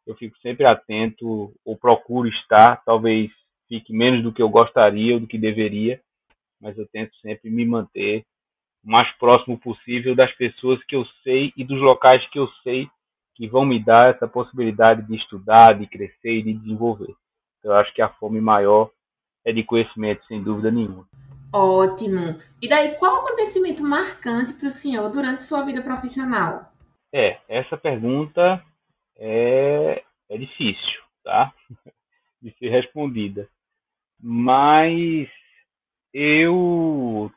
eu fico sempre atento ou procuro estar. Talvez fique menos do que eu gostaria ou do que deveria, mas eu tento sempre me manter o mais próximo possível das pessoas que eu sei e dos locais que eu sei que vão me dar essa possibilidade de estudar, de crescer e de desenvolver. Eu acho que a fome maior é de conhecimento, sem dúvida nenhuma. Ótimo. E daí, qual acontecimento marcante para o senhor durante sua vida profissional? É, essa pergunta é, é difícil, tá? De ser respondida. Mas eu,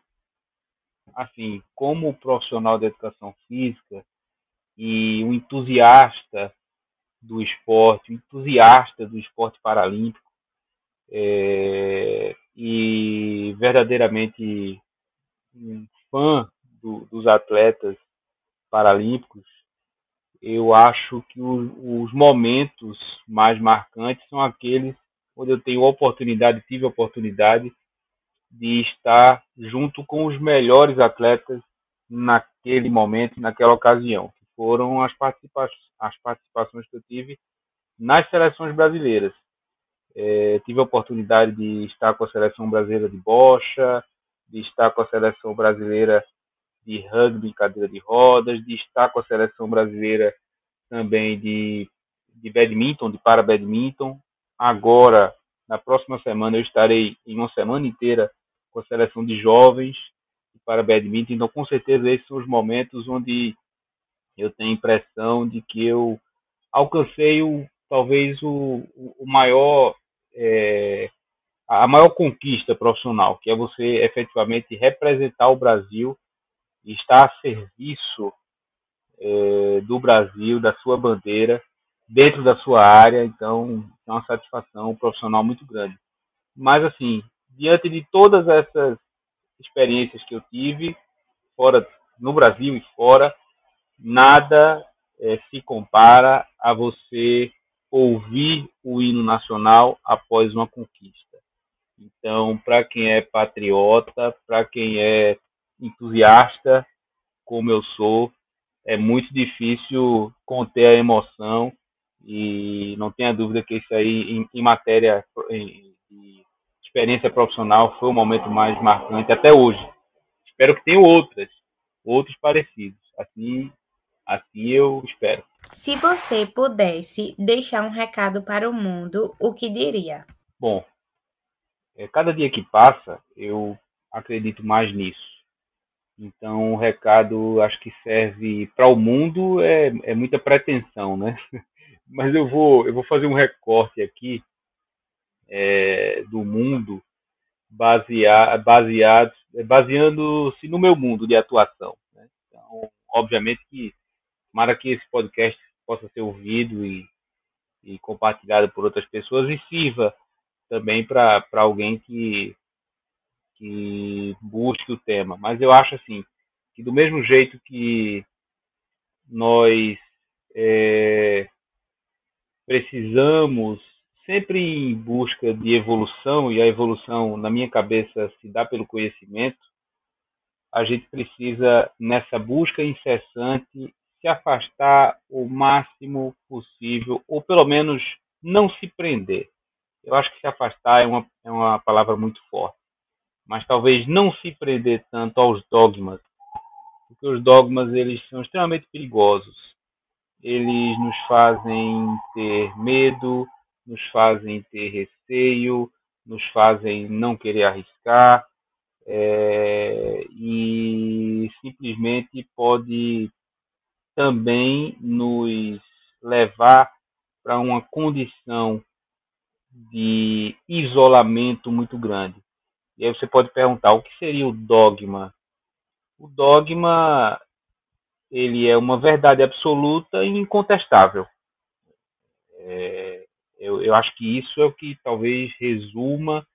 assim, como profissional de educação física e um entusiasta do esporte, entusiasta do esporte paralímpico é, e verdadeiramente um fã do, dos atletas paralímpicos, eu acho que os, os momentos mais marcantes são aqueles onde eu tenho oportunidade, tive oportunidade de estar junto com os melhores atletas naquele momento, naquela ocasião, que foram as, as participações que eu tive nas seleções brasileiras. É, tive a oportunidade de estar com a seleção brasileira de bocha, de estar com a seleção brasileira de rugby, cadeira de rodas, de estar com a seleção brasileira também de, de badminton, de para badminton. Agora, na próxima semana, eu estarei em uma semana inteira com a seleção de jovens para badminton. Então, com certeza, esses são os momentos onde eu tenho a impressão de que eu alcancei o, talvez o, o maior é, a maior conquista profissional, que é você efetivamente representar o Brasil e estar a serviço é, do Brasil, da sua bandeira, dentro da sua área. Então, é uma satisfação profissional muito grande. Mas, assim, diante de todas essas experiências que eu tive, fora no Brasil e fora, nada é, se compara a você ouvir o hino nacional após uma conquista. Então, para quem é patriota, para quem é entusiasta, como eu sou, é muito difícil conter a emoção e não tenha dúvida que isso aí, em, em matéria de experiência profissional, foi o momento mais marcante até hoje. Espero que tenha outras, outros parecidos. Assim, assim eu espero. Se você pudesse deixar um recado para o mundo, o que diria? Bom, é, cada dia que passa, eu acredito mais nisso. Então, o recado acho que serve para o mundo é, é muita pretensão, né? Mas eu vou, eu vou fazer um recorte aqui é, do mundo baseado, baseado baseando-se no meu mundo de atuação. Né? Então, obviamente que tomara que esse podcast possa ser ouvido e, e compartilhado por outras pessoas e sirva também para alguém que, que busque o tema. Mas eu acho assim, que do mesmo jeito que nós é, precisamos sempre em busca de evolução, e a evolução, na minha cabeça, se dá pelo conhecimento, a gente precisa, nessa busca incessante, se afastar o máximo possível, ou pelo menos não se prender. Eu acho que se afastar é uma, é uma palavra muito forte. Mas talvez não se prender tanto aos dogmas, porque os dogmas eles são extremamente perigosos. Eles nos fazem ter medo, nos fazem ter receio, nos fazem não querer arriscar é, e simplesmente pode também nos levar para uma condição de isolamento muito grande. E aí você pode perguntar o que seria o dogma? O dogma ele é uma verdade absoluta e incontestável. É, eu, eu acho que isso é o que talvez resuma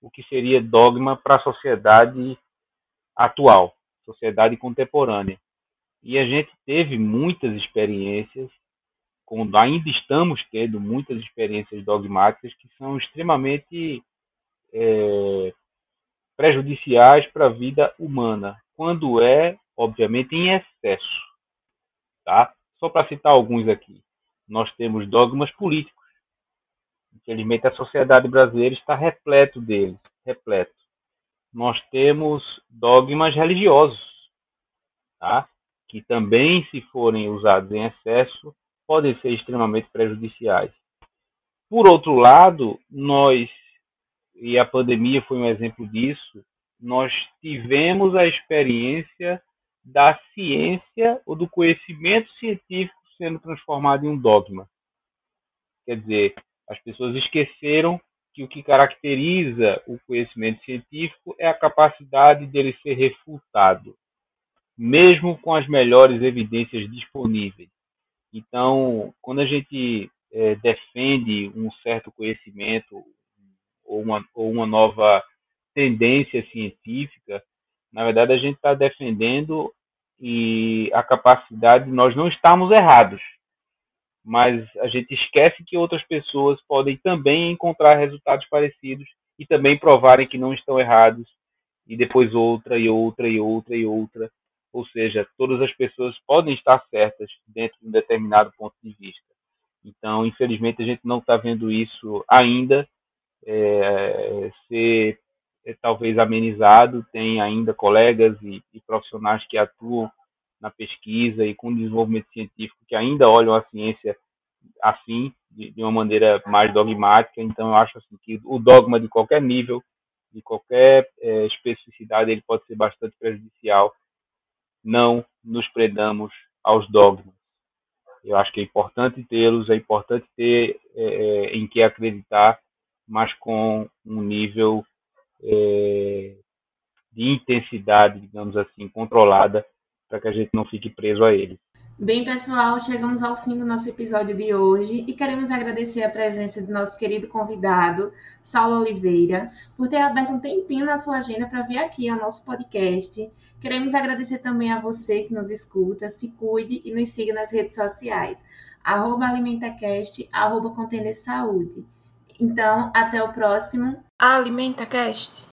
o que seria dogma para a sociedade atual, sociedade contemporânea. E a gente teve muitas experiências quando ainda estamos tendo muitas experiências dogmáticas que são extremamente é, prejudiciais para a vida humana, quando é, obviamente, em excesso. Tá? Só para citar alguns aqui. Nós temos dogmas políticos. Infelizmente, a sociedade brasileira está repleto deles, repleto. Nós temos dogmas religiosos, tá? que também, se forem usados em excesso, podem ser extremamente prejudiciais. Por outro lado, nós, e a pandemia foi um exemplo disso, nós tivemos a experiência da ciência ou do conhecimento científico sendo transformado em um dogma. Quer dizer, as pessoas esqueceram que o que caracteriza o conhecimento científico é a capacidade dele ser refutado, mesmo com as melhores evidências disponíveis. Então, quando a gente é, defende um certo conhecimento ou uma, ou uma nova tendência científica, na verdade a gente está defendendo e a capacidade de nós não estarmos errados, mas a gente esquece que outras pessoas podem também encontrar resultados parecidos e também provarem que não estão errados, e depois outra e outra e outra e outra. Ou seja, todas as pessoas podem estar certas dentro de um determinado ponto de vista. Então, infelizmente, a gente não está vendo isso ainda é, ser talvez amenizado. Tem ainda colegas e, e profissionais que atuam na pesquisa e com desenvolvimento científico que ainda olham a ciência assim, de, de, uma maneira mais dogmática. Então, eu acho assim, que o dogma de qualquer nível, de qualquer é, especificidade, ele pode ser bastante prejudicial. Não nos predamos aos dogmas. Eu acho que é importante tê-los, é importante ter é, é, em que acreditar, mas com um nível é, de intensidade, digamos assim, controlada, para que a gente não fique preso a eles. Bem, pessoal, chegamos ao fim do nosso episódio de hoje e queremos agradecer a presença de nosso querido convidado, Saulo Oliveira, por ter aberto um tempinho na sua agenda para vir aqui ao nosso podcast. Queremos agradecer também a você que nos escuta, se cuide e nos siga nas redes sociais, arroba AlimentaCast, arroba Saúde. Então, até o próximo AlimentaCast.